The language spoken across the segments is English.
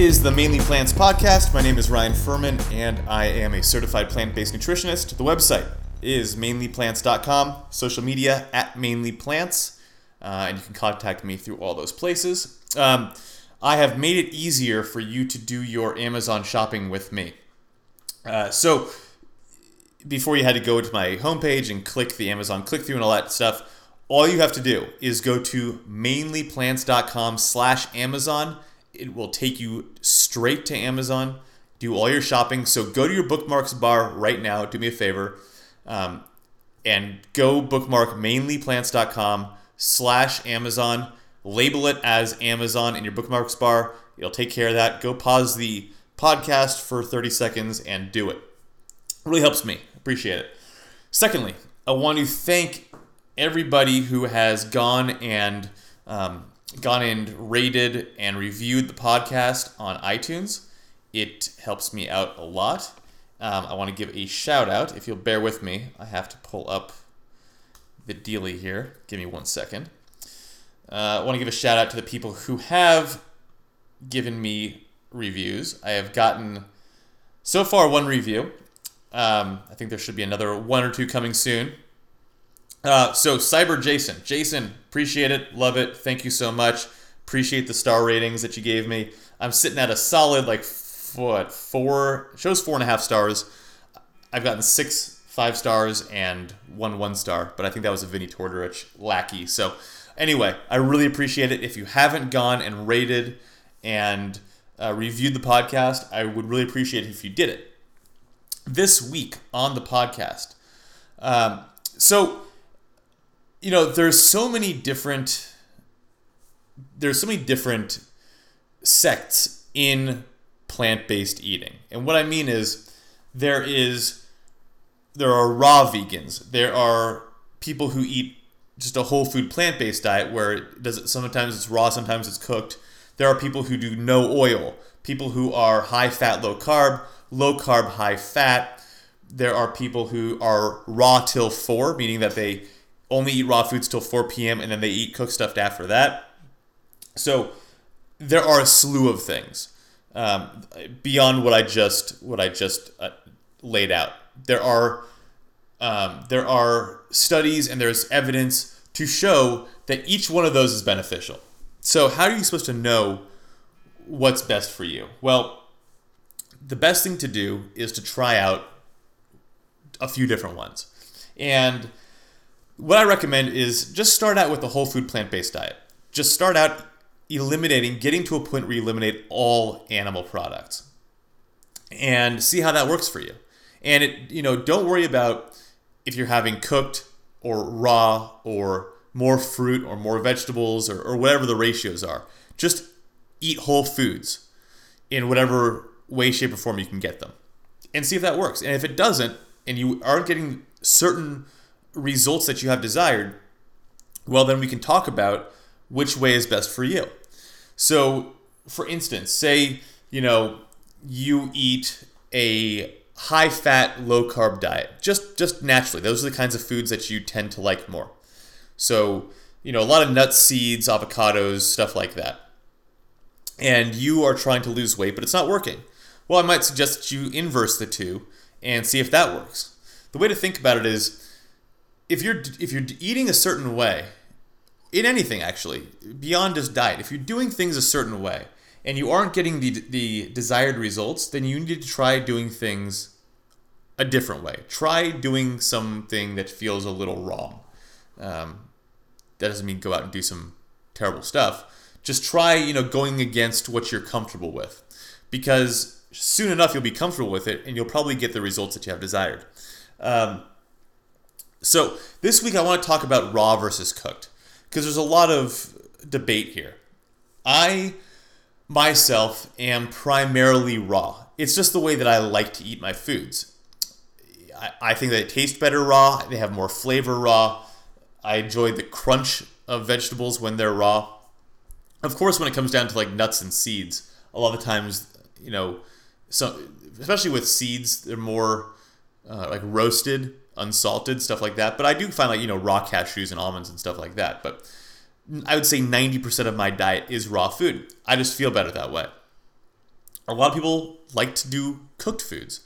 Is the Mainly Plants podcast. My name is Ryan Furman, and I am a certified plant based nutritionist. The website is mainlyplants.com, social media at mainlyplants, uh, and you can contact me through all those places. Um, I have made it easier for you to do your Amazon shopping with me. Uh, so, before you had to go to my homepage and click the Amazon click through and all that stuff, all you have to do is go to mainlyplants.com slash Amazon it will take you straight to Amazon. Do all your shopping. So go to your bookmarks bar right now. Do me a favor, um, and go bookmark mainlyplants.com slash Amazon. Label it as Amazon in your bookmarks bar. It'll take care of that. Go pause the podcast for 30 seconds and do it. it really helps me. Appreciate it. Secondly, I want to thank everybody who has gone and um, gone and rated and reviewed the podcast on iTunes. It helps me out a lot. Um, I want to give a shout out. If you'll bear with me, I have to pull up the dealy here. Give me one second. Uh, I want to give a shout out to the people who have given me reviews. I have gotten so far one review. Um, I think there should be another one or two coming soon. Uh, so Cyber Jason, Jason, appreciate it, love it, thank you so much. Appreciate the star ratings that you gave me. I'm sitting at a solid like what four shows four and a half stars. I've gotten six five stars and one one star, but I think that was a Vinnie Tortorich lackey. So anyway, I really appreciate it. If you haven't gone and rated and uh, reviewed the podcast, I would really appreciate if you did it. This week on the podcast, um, so you know, there's so many different there's so many different sects in plant-based eating. And what I mean is there is there are raw vegans. There are people who eat just a whole food plant-based diet where it does it sometimes it's raw, sometimes it's cooked. There are people who do no oil, people who are high fat, low carb, low carb, high fat. There are people who are raw till 4, meaning that they only eat raw foods till 4 p.m. and then they eat cooked stuff after that. So there are a slew of things um, beyond what I just what I just uh, laid out. There are um, there are studies and there's evidence to show that each one of those is beneficial. So how are you supposed to know what's best for you? Well, the best thing to do is to try out a few different ones. And what I recommend is just start out with a whole food plant based diet. Just start out eliminating, getting to a point where you eliminate all animal products and see how that works for you. And it, you know, don't worry about if you're having cooked or raw or more fruit or more vegetables or, or whatever the ratios are. Just eat whole foods in whatever way, shape, or form you can get them and see if that works. And if it doesn't, and you aren't getting certain results that you have desired, well, then we can talk about which way is best for you. So, for instance, say, you know, you eat a high fat, low carb diet, just, just naturally. Those are the kinds of foods that you tend to like more. So, you know, a lot of nuts, seeds, avocados, stuff like that. And you are trying to lose weight, but it's not working. Well, I might suggest that you inverse the two and see if that works. The way to think about it is if you're if you're eating a certain way, in anything actually, beyond just diet, if you're doing things a certain way and you aren't getting the the desired results, then you need to try doing things a different way. Try doing something that feels a little wrong. Um, that doesn't mean go out and do some terrible stuff. Just try, you know, going against what you're comfortable with, because soon enough you'll be comfortable with it, and you'll probably get the results that you have desired. Um, so this week I want to talk about raw versus cooked because there's a lot of debate here. I myself am primarily raw. It's just the way that I like to eat my foods. I, I think that it tastes better raw. They have more flavor raw. I enjoy the crunch of vegetables when they're raw. Of course, when it comes down to like nuts and seeds, a lot of times, you know, so especially with seeds, they're more uh, like roasted unsalted stuff like that. But I do find like you know raw cashews and almonds and stuff like that. But I would say 90% of my diet is raw food. I just feel better that way. a lot of people like to do cooked foods.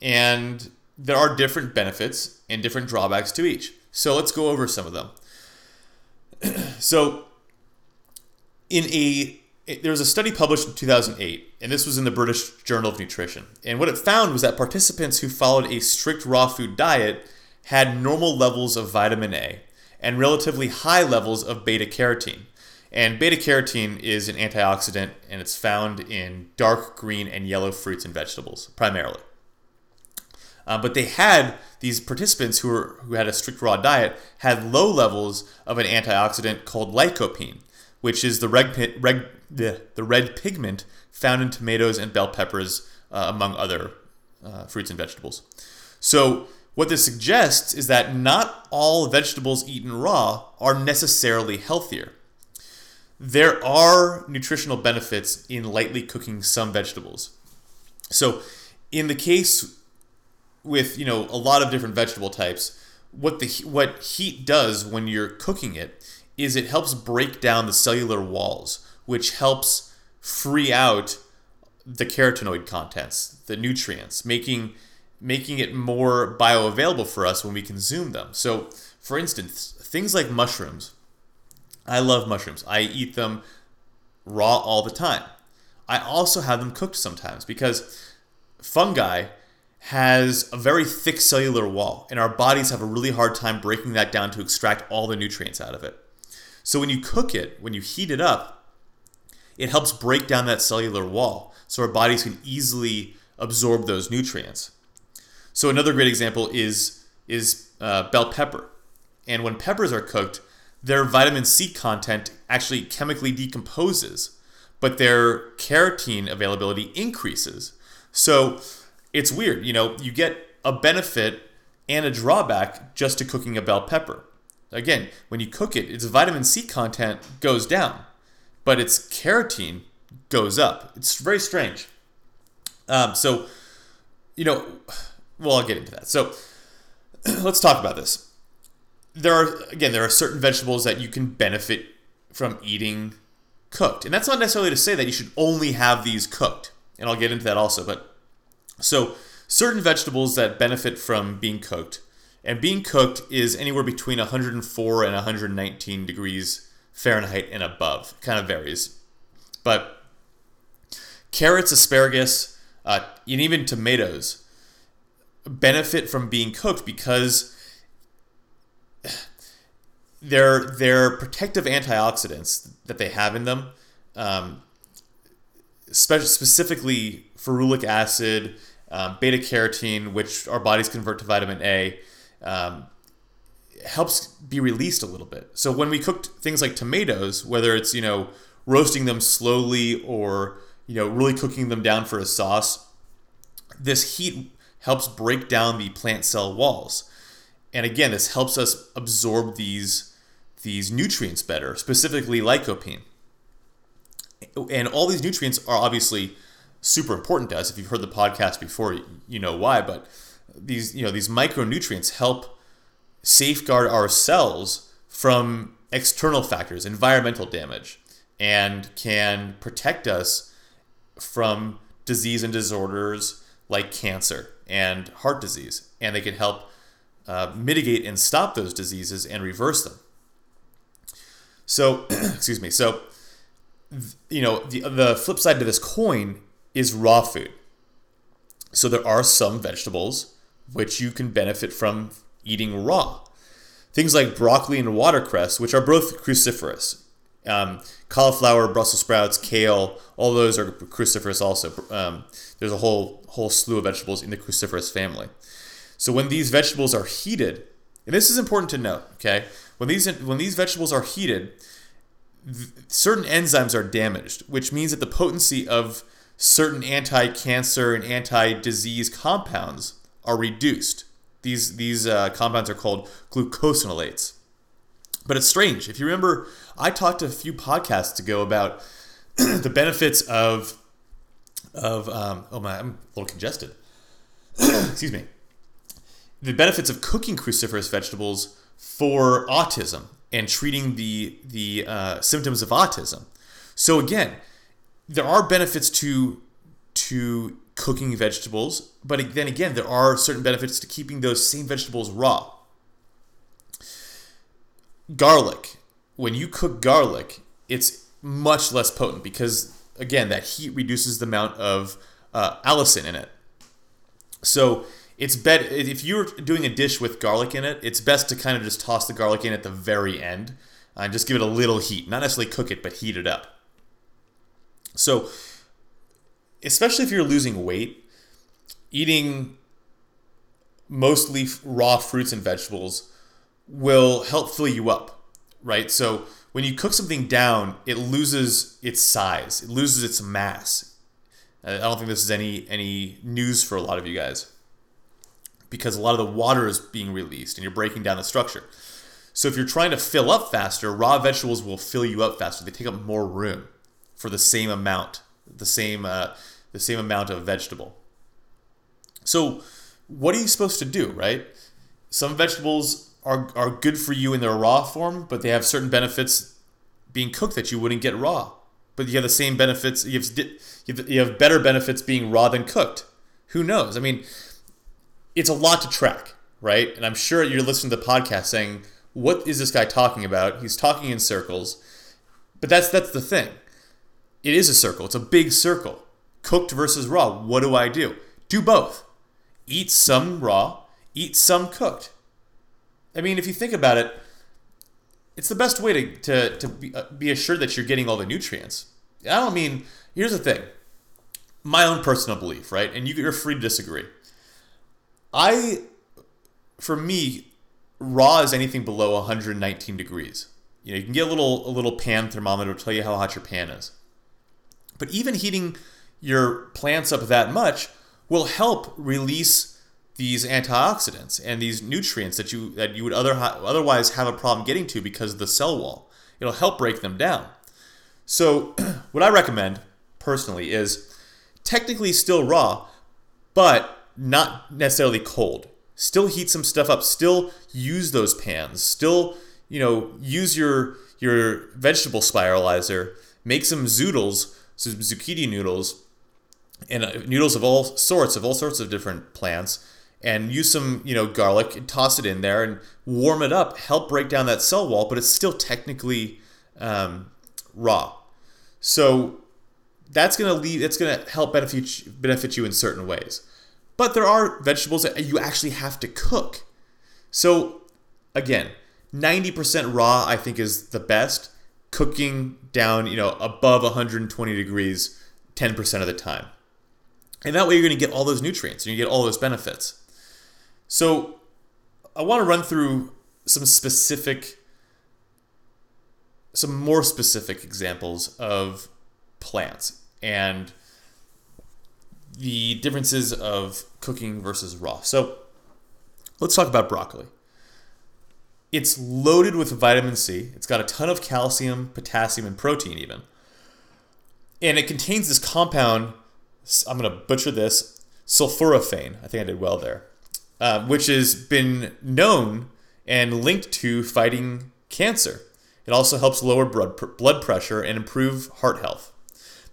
And there are different benefits and different drawbacks to each. So let's go over some of them. so, in a there was a study published in 2008, and this was in the British Journal of Nutrition. And what it found was that participants who followed a strict raw food diet had normal levels of vitamin A and relatively high levels of beta carotene. And beta carotene is an antioxidant, and it's found in dark green and yellow fruits and vegetables primarily. Uh, but they had these participants who were who had a strict raw diet had low levels of an antioxidant called lycopene, which is the red, red the, the red pigment found in tomatoes and bell peppers, uh, among other uh, fruits and vegetables. So what this suggests is that not all vegetables eaten raw are necessarily healthier. There are nutritional benefits in lightly cooking some vegetables. So in the case with you know a lot of different vegetable types, what the what heat does when you're cooking it is it helps break down the cellular walls, which helps free out the carotenoid contents, the nutrients, making making it more bioavailable for us when we consume them. So, for instance, things like mushrooms. I love mushrooms. I eat them raw all the time. I also have them cooked sometimes because fungi has a very thick cellular wall, and our bodies have a really hard time breaking that down to extract all the nutrients out of it. So when you cook it, when you heat it up, it helps break down that cellular wall so our bodies can easily absorb those nutrients. So another great example is is uh, bell pepper, and when peppers are cooked, their vitamin C content actually chemically decomposes, but their carotene availability increases. So it's weird. You know, you get a benefit and a drawback just to cooking a bell pepper. Again, when you cook it, its vitamin C content goes down, but its carotene goes up. It's very strange. Um, so, you know, well, I'll get into that. So, let's talk about this. There are, again, there are certain vegetables that you can benefit from eating cooked. And that's not necessarily to say that you should only have these cooked. And I'll get into that also. But so, certain vegetables that benefit from being cooked, and being cooked is anywhere between 104 and 119 degrees Fahrenheit and above. Kind of varies. But carrots, asparagus, uh, and even tomatoes benefit from being cooked because their their protective antioxidants that they have in them, um, spe- specifically ferulic acid, um, beta carotene, which our bodies convert to vitamin A, um, helps be released a little bit. So when we cooked things like tomatoes, whether it's you know roasting them slowly or you know really cooking them down for a sauce, this heat helps break down the plant cell walls. And again, this helps us absorb these these nutrients better, specifically lycopene. And all these nutrients are obviously super important to us. If you've heard the podcast before, you know why. But these, you know, these micronutrients help safeguard ourselves from external factors, environmental damage, and can protect us from disease and disorders like cancer and heart disease. And they can help uh, mitigate and stop those diseases and reverse them. So, excuse me. So, you know, the, the flip side to this coin is raw food. So there are some vegetables which you can benefit from eating raw. Things like broccoli and watercress, which are both cruciferous. Um, cauliflower, Brussels sprouts, kale, all those are cruciferous also. Um, there's a whole whole slew of vegetables in the cruciferous family. So when these vegetables are heated, and this is important to note, okay? When these when these vegetables are heated, certain enzymes are damaged, which means that the potency of certain anti-cancer and anti-disease compounds are reduced. These these uh, compounds are called glucosinolates. But it's strange. If you remember, I talked a few podcasts ago about the benefits of of um, oh my, I'm a little congested. Excuse me. The benefits of cooking cruciferous vegetables for autism and treating the the uh, symptoms of autism. So again, there are benefits to to cooking vegetables, but then again, there are certain benefits to keeping those same vegetables raw. Garlic, when you cook garlic, it's much less potent because, again, that heat reduces the amount of uh, allicin in it. So it's better if you're doing a dish with garlic in it. It's best to kind of just toss the garlic in at the very end and just give it a little heat, not necessarily cook it, but heat it up. So, especially if you're losing weight, eating mostly raw fruits and vegetables will help fill you up, right? So when you cook something down, it loses its size, it loses its mass. I don't think this is any any news for a lot of you guys because a lot of the water is being released and you're breaking down the structure. So if you're trying to fill up faster, raw vegetables will fill you up faster. They take up more room for the same amount, the same uh, the same amount of vegetable. So what are you supposed to do, right? Some vegetables are, are good for you in their raw form, but they have certain benefits being cooked that you wouldn't get raw. But you have the same benefits, you have, you have better benefits being raw than cooked. Who knows? I mean, it's a lot to track, right? And I'm sure you're listening to the podcast saying, what is this guy talking about? He's talking in circles. But that's that's the thing. It is a circle. It's a big circle. Cooked versus raw. What do I do? Do both. Eat some raw, eat some cooked. I mean, if you think about it, it's the best way to, to, to be, uh, be assured that you're getting all the nutrients. I don't mean, here's the thing my own personal belief, right? And you, you're free to disagree. I, for me, raw is anything below 119 degrees. You know, you can get a little a little pan thermometer to tell you how hot your pan is. But even heating your plants up that much will help release these antioxidants and these nutrients that you that you would other, otherwise have a problem getting to because of the cell wall. It'll help break them down. So, what I recommend personally is technically still raw, but not necessarily cold. Still heat some stuff up. Still use those pans. Still, you know, use your your vegetable spiralizer. Make some zoodles, some zucchini noodles, and uh, noodles of all sorts of all sorts of different plants and use some you know garlic and toss it in there and warm it up help break down that cell wall but it's still technically um, raw. So that's leave that's going to help benefit benefit you in certain ways. But there are vegetables that you actually have to cook. So again 90% raw i think is the best. Cooking down you know above 120 degrees 10% of the time and that way you're going to get all those nutrients and you get all those benefits so I want to run through some specific, some more specific examples of plants and the differences of cooking versus raw. So let's talk about broccoli. It's loaded with vitamin C. It's got a ton of calcium, potassium, and protein, even. And it contains this compound, I'm going to butcher this, sulforaphane. I think I did well there. Uh, which has been known and linked to fighting cancer. It also helps lower blood blood pressure and improve heart health.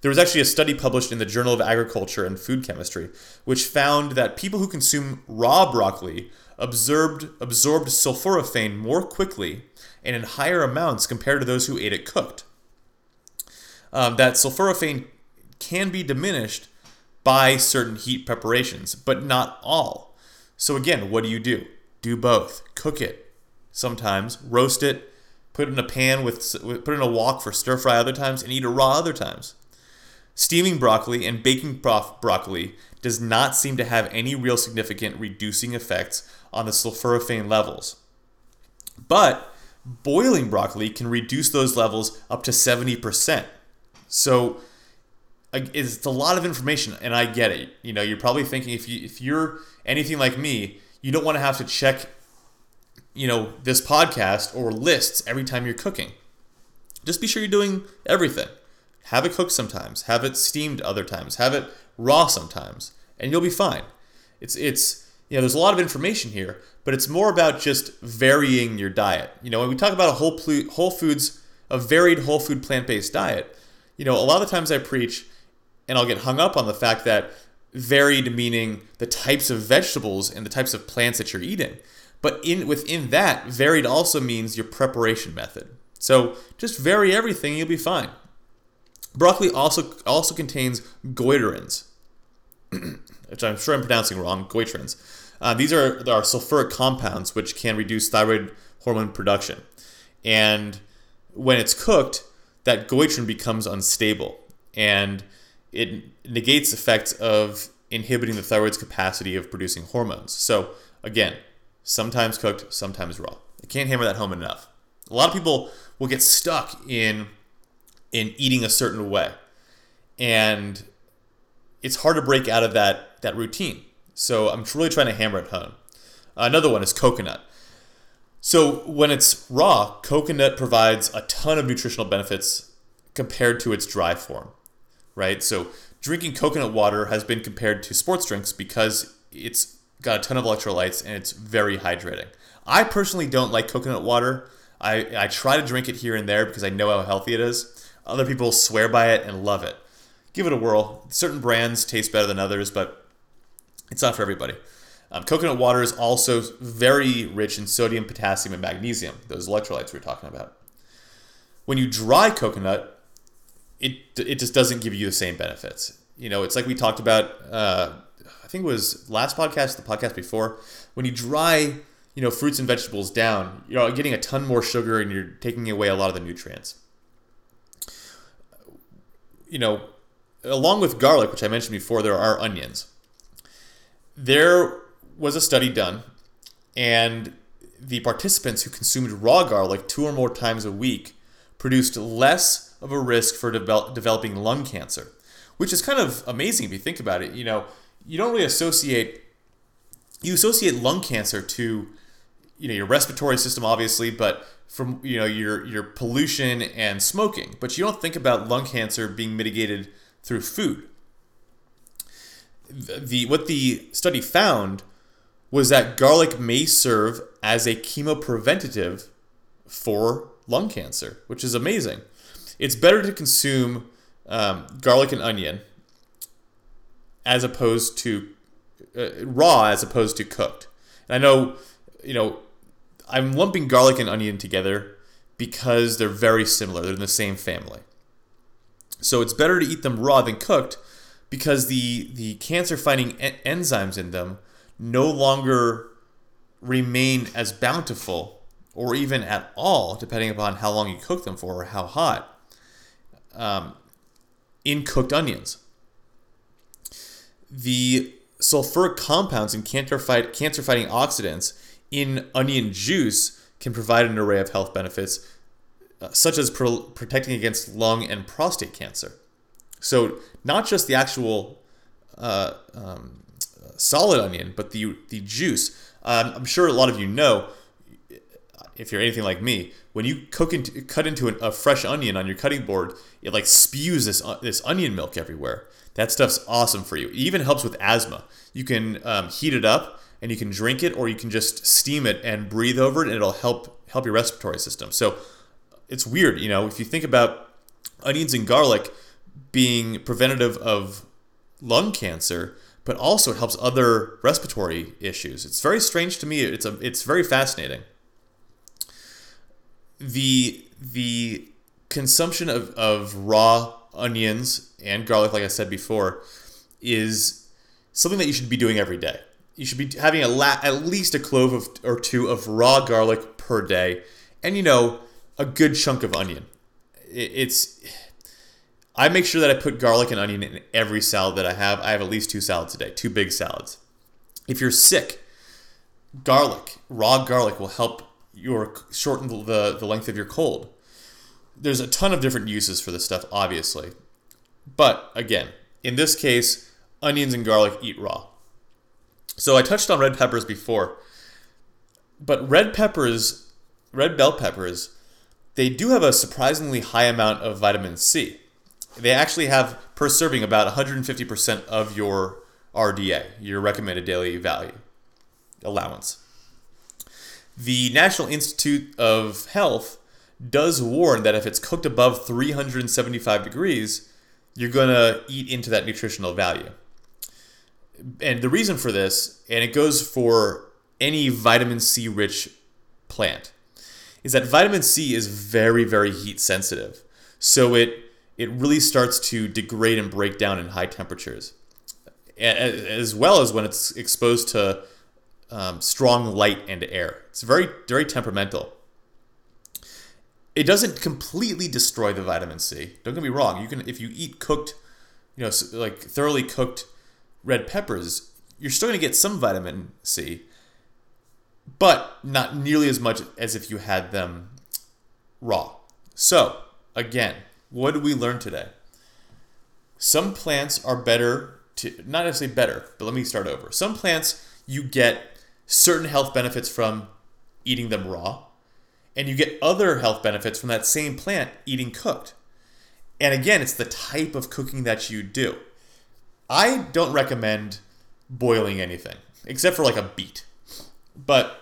There was actually a study published in the Journal of Agriculture and Food Chemistry, which found that people who consume raw broccoli absorbed, absorbed sulforaphane more quickly and in higher amounts compared to those who ate it cooked. Um, that sulforaphane can be diminished by certain heat preparations, but not all. So again, what do you do? Do both. Cook it sometimes, roast it, put it in a pan with put in a wok for stir fry other times, and eat it raw other times. Steaming broccoli and baking broccoli does not seem to have any real significant reducing effects on the sulforaphane levels. But boiling broccoli can reduce those levels up to 70%. So it's a lot of information and I get it. You know, you're probably thinking if you if you're anything like me, you don't want to have to check you know, this podcast or lists every time you're cooking. Just be sure you're doing everything. Have it cooked sometimes, have it steamed other times, have it raw sometimes, and you'll be fine. It's it's you know, there's a lot of information here, but it's more about just varying your diet. You know, when we talk about a whole whole foods, a varied whole food plant-based diet, you know, a lot of the times I preach and I'll get hung up on the fact that varied meaning the types of vegetables and the types of plants that you're eating. But in within that, varied also means your preparation method. So just vary everything, you'll be fine. Broccoli also also contains goitrins, which I'm sure I'm pronouncing wrong. Goitrins. Uh, these are, are sulfuric compounds which can reduce thyroid hormone production, and when it's cooked, that goitrin becomes unstable, and it negates effects of inhibiting the thyroid's capacity of producing hormones. So again, sometimes cooked, sometimes raw. I can't hammer that home enough. A lot of people will get stuck in in eating a certain way. And it's hard to break out of that that routine. So I'm really trying to hammer it home. Another one is coconut. So when it's raw, coconut provides a ton of nutritional benefits compared to its dry form, right? So drinking coconut water has been compared to sports drinks because it's got a ton of electrolytes and it's very hydrating. I personally don't like coconut water. I, I try to drink it here and there because I know how healthy it is. Other people swear by it and love it. Give it a whirl. Certain brands taste better than others, but it's not for everybody. Um, coconut water is also very rich in sodium, potassium, and magnesium, those electrolytes we are talking about. When you dry coconut, it, it just doesn't give you the same benefits. You know, it's like we talked about, uh, I think it was last podcast, the podcast before. When you dry, you know, fruits and vegetables down, you're getting a ton more sugar and you're taking away a lot of the nutrients. You know, along with garlic, which I mentioned before, there are onions. There was a study done, and the participants who consumed raw garlic two or more times a week produced less of a risk for develop, developing lung cancer, which is kind of amazing if you think about it. You know, you don't really associate you associate lung cancer to you know your respiratory system obviously but from you know your your pollution and smoking but you don't think about lung cancer being mitigated through food the what the study found was that garlic may serve as a chemopreventative for lung cancer, which is amazing. It's better to consume um, garlic and onion as opposed to uh, raw as opposed to cooked. And I know, you know, I'm lumping garlic and onion together because they're very similar. They're in the same family. So it's better to eat them raw than cooked because the the cancer fighting en- enzymes in them no longer remain as bountiful or even at all, depending upon how long you cook them for or how hot, um, in cooked onions. The sulfuric compounds and cancer fighting oxidants in onion juice can provide an array of health benefits, uh, such as pro- protecting against lung and prostate cancer. So not just the actual uh, um, solid onion, but the the juice. Um, I'm sure a lot of you know, if you're anything like me, when you cook into cut into an, a fresh onion on your cutting board, it like spews this uh, this onion milk everywhere. That stuff's awesome for you. It even helps with asthma. You can um, heat it up and you can drink it, or you can just steam it and breathe over it, and it'll help help your respiratory system. So it's weird, you know, if you think about onions and garlic being preventative of lung cancer, but also it helps other respiratory issues. It's very strange to me. It's a, it's very fascinating. The the consumption of, of raw onions and garlic, like I said before, is something that you should be doing every day. You should be having a la- at least a clove of, or two of raw garlic per day, and you know a good chunk of onion. It, it's I make sure that I put garlic and onion in every salad that I have. I have at least two salads a day, two big salads. If you're sick, garlic, raw garlic will help your shorten the, the length of your cold. There's a ton of different uses for this stuff, obviously. But again, in this case, onions and garlic eat raw. So I touched on red peppers before. But red peppers, red bell peppers, they do have a surprisingly high amount of vitamin C they actually have per serving about 150% of your RDA, your recommended daily value allowance. The National Institute of Health does warn that if it's cooked above 375 degrees, you're going to eat into that nutritional value. And the reason for this, and it goes for any vitamin C rich plant, is that vitamin C is very, very heat sensitive. So it it really starts to degrade and break down in high temperatures, as well as when it's exposed to um, strong light and air. It's very, very temperamental. It doesn't completely destroy the vitamin C. Don't get me wrong. You can, if you eat cooked, you know, like thoroughly cooked red peppers, you're still going to get some vitamin C, but not nearly as much as if you had them raw. So, again, what did we learn today? Some plants are better to, not necessarily better, but let me start over. Some plants you get certain health benefits from eating them raw, and you get other health benefits from that same plant eating cooked. And again, it's the type of cooking that you do. I don't recommend boiling anything except for like a beet. But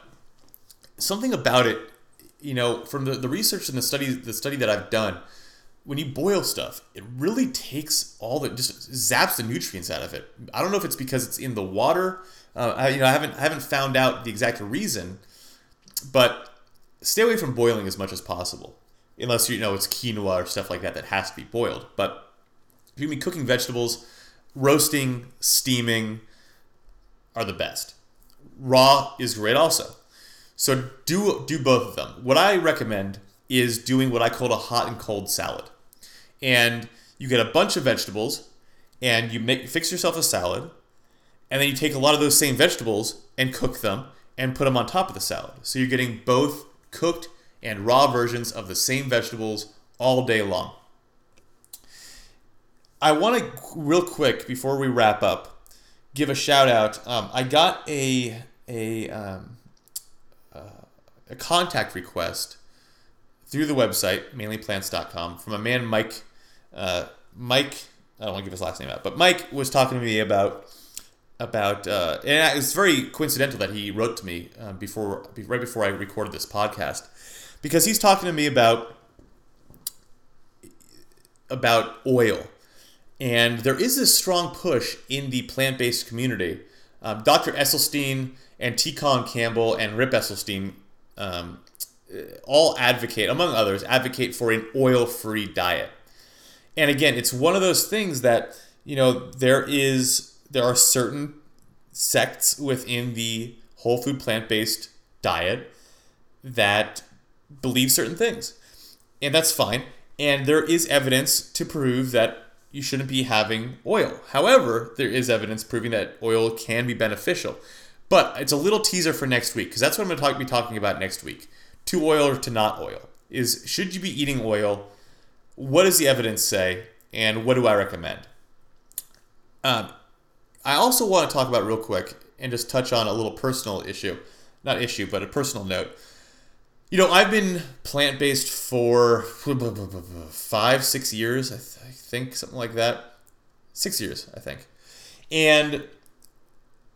something about it, you know, from the, the research and the study the study that I've done, when you boil stuff, it really takes all the just zaps the nutrients out of it. I don't know if it's because it's in the water. Uh, I, you know, I haven't I haven't found out the exact reason, but stay away from boiling as much as possible, unless you know it's quinoa or stuff like that that has to be boiled. But if you be cooking vegetables, roasting, steaming are the best. Raw is great also. So do do both of them. What I recommend is doing what I call a hot and cold salad and you get a bunch of vegetables and you make fix yourself a salad and then you take a lot of those same vegetables and cook them and put them on top of the salad. So you're getting both cooked and raw versions of the same vegetables all day long. I want to real quick before we wrap up give a shout out. Um, I got a a um, uh, a contact request through the website mainlyplants.com from a man Mike uh, Mike, I don't want to give his last name out, but Mike was talking to me about about uh, and it's very coincidental that he wrote to me uh, before right before I recorded this podcast because he's talking to me about about oil. And there is this strong push in the plant-based community. Um, dr Esselstyn and t colin campbell and rip Esselstyn um, all advocate among others advocate for an oil-free diet. And again, it's one of those things that you know there is there are certain sects within the whole food plant based diet that believe certain things, and that's fine. And there is evidence to prove that you shouldn't be having oil. However, there is evidence proving that oil can be beneficial. But it's a little teaser for next week because that's what I'm going to talk, be talking about next week. To oil or to not oil is should you be eating oil? what does the evidence say, and what do I recommend? Um, I also want to talk about real quick and just touch on a little personal issue, not issue, but a personal note. You know, I've been plant based for five, six years, I, th- I, think, something like that. Six years, I think. And,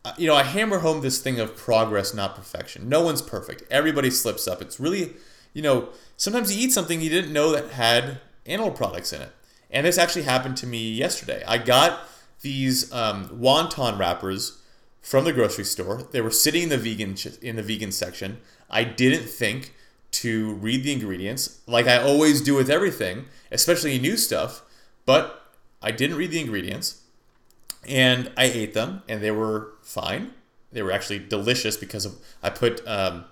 uh, you know, I hammer home this thing of progress, not perfection. No one's perfect. Everybody slips up. It's really, you know, sometimes you eat something you didn't know that had animal products in it. And this actually happened to me yesterday. I got these um, wonton wrappers from the grocery store. They were sitting in the vegan in the vegan section. I didn't think to read the ingredients like I always do with everything, especially new stuff. But I didn't read the ingredients, and I ate them, and they were fine. They were actually delicious because of I put um,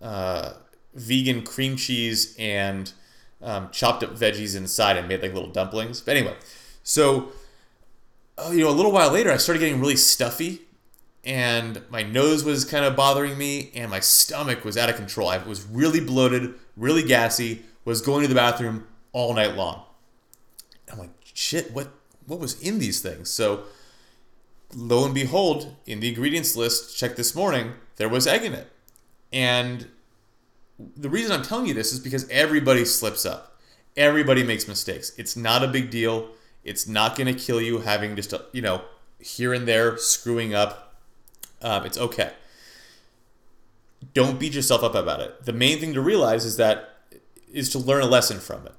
uh, vegan cream cheese and um, chopped up veggies inside and made like little dumplings. But anyway, so Uh, you know, a little while later, I started getting really stuffy, and my nose was kind of bothering me, and my stomach was out of control. I was really bloated, really gassy. Was going to the bathroom all night long. I'm like, shit, what what was in these things? So lo and behold, in the ingredients list, check this morning, there was egg in it. And the reason I'm telling you this is because everybody slips up. Everybody makes mistakes. It's not a big deal. It's not going to kill you having just, a, you know, here and there screwing up. Um, it's okay. Don't beat yourself up about it. The main thing to realize is that is to learn a lesson from it.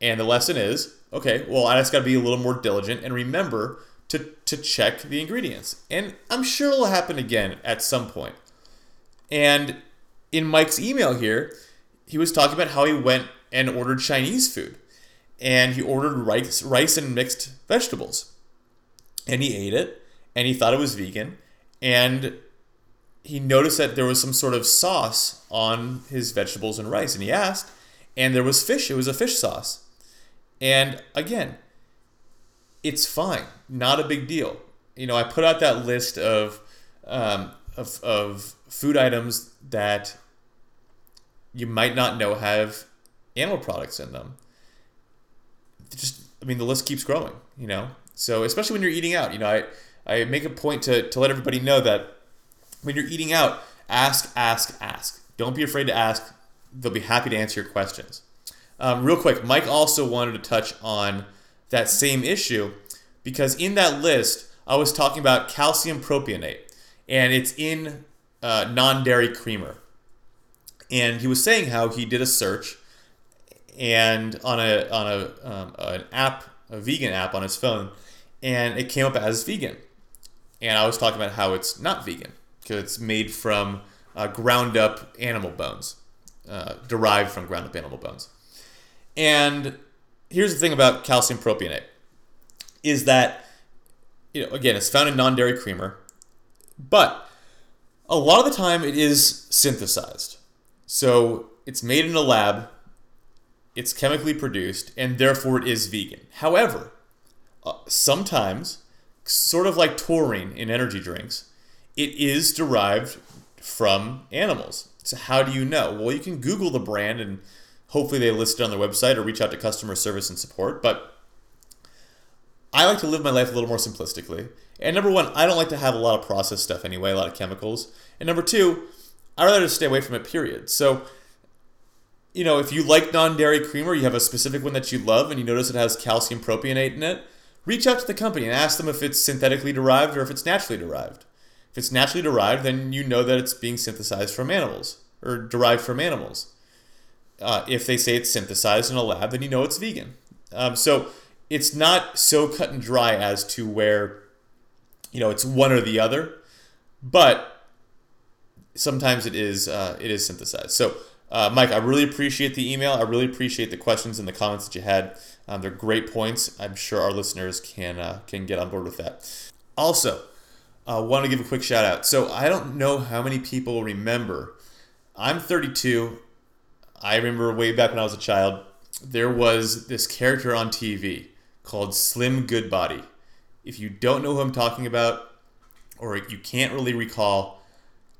And the lesson is okay, well, I just got to be a little more diligent and remember to, to check the ingredients. And I'm sure it'll happen again at some point. And in Mike's email here, he was talking about how he went and ordered Chinese food. And he ordered rice, rice and mixed vegetables. And he ate it and he thought it was vegan. And he noticed that there was some sort of sauce on his vegetables and rice. And he asked, and there was fish. It was a fish sauce. And again, it's fine, not a big deal. You know, I put out that list of um, of, of food items that you might not know have animal products in them. Just, I mean, the list keeps growing. You know, so especially when you're eating out, you know, I I make a point to to let everybody know that when you're eating out, ask, ask, ask. Don't be afraid to ask. They'll be happy to answer your questions. Um, real quick, Mike also wanted to touch on that same issue because in that list, I was talking about calcium propionate, and it's in uh, non dairy creamer. And he was saying how he did a search and on a on a um, an app, a vegan app on his phone, and it came up as vegan. And I was talking about how it's not vegan because it's made from uh, ground up animal bones, uh, derived from ground up animal bones. And here's the thing about calcium propionate is that you know again it's found in non-dairy creamer, but a lot of the time it is synthesized. So it's made in a lab, it's chemically produced, and therefore it is vegan. However, uh, sometimes, sort of like taurine in energy drinks, it is derived from animals. So how do you know? Well, you can Google the brand and hopefully they list it on their website or reach out to customer service and support. But I like to live my life a little more simplistically. And number one, I don't like to have a lot of processed stuff anyway, a lot of chemicals. And number two, I'd rather just stay away from it, period. So, you know, if you like non dairy creamer, you have a specific one that you love, and you notice it has calcium propionate in it, reach out to the company and ask them if it's synthetically derived or if it's naturally derived. If it's naturally derived, then you know that it's being synthesized from animals or derived from animals. Uh, if they say it's synthesized in a lab, then you know it's vegan. Um, so it's not so cut and dry as to where, you know, it's one or the other, but sometimes it is uh, it is synthesized. So, uh, Mike, I really appreciate the email. I really appreciate the questions and the comments that you had. Um, they're great points. I'm sure our listeners can uh, can get on board with that. Also, uh, want to give a quick shout out. So I don't know how many people remember. I'm 32. I remember way back when I was a child, there was this character on TV called Slim Goodbody. If you don't know who I'm talking about, or you can't really recall,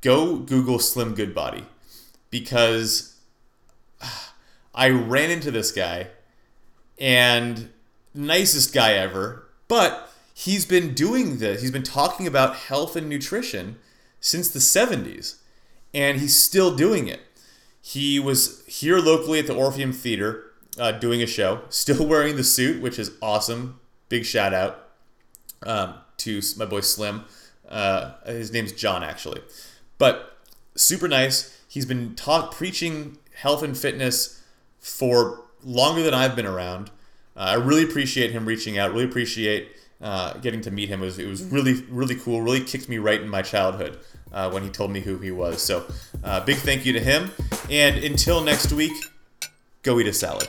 go Google Slim Goodbody because I ran into this guy and nicest guy ever, but he's been doing this. He's been talking about health and nutrition since the 70s, and he's still doing it. He was here locally at the Orpheum Theater uh, doing a show, still wearing the suit, which is awesome. Big shout out um, to my boy Slim. Uh, his name's John, actually. But super nice. He's been talk, preaching health and fitness for longer than I've been around. Uh, I really appreciate him reaching out. Really appreciate uh, getting to meet him. It was, it was really, really cool. Really kicked me right in my childhood uh, when he told me who he was. So, uh, big thank you to him. And until next week, go eat a salad.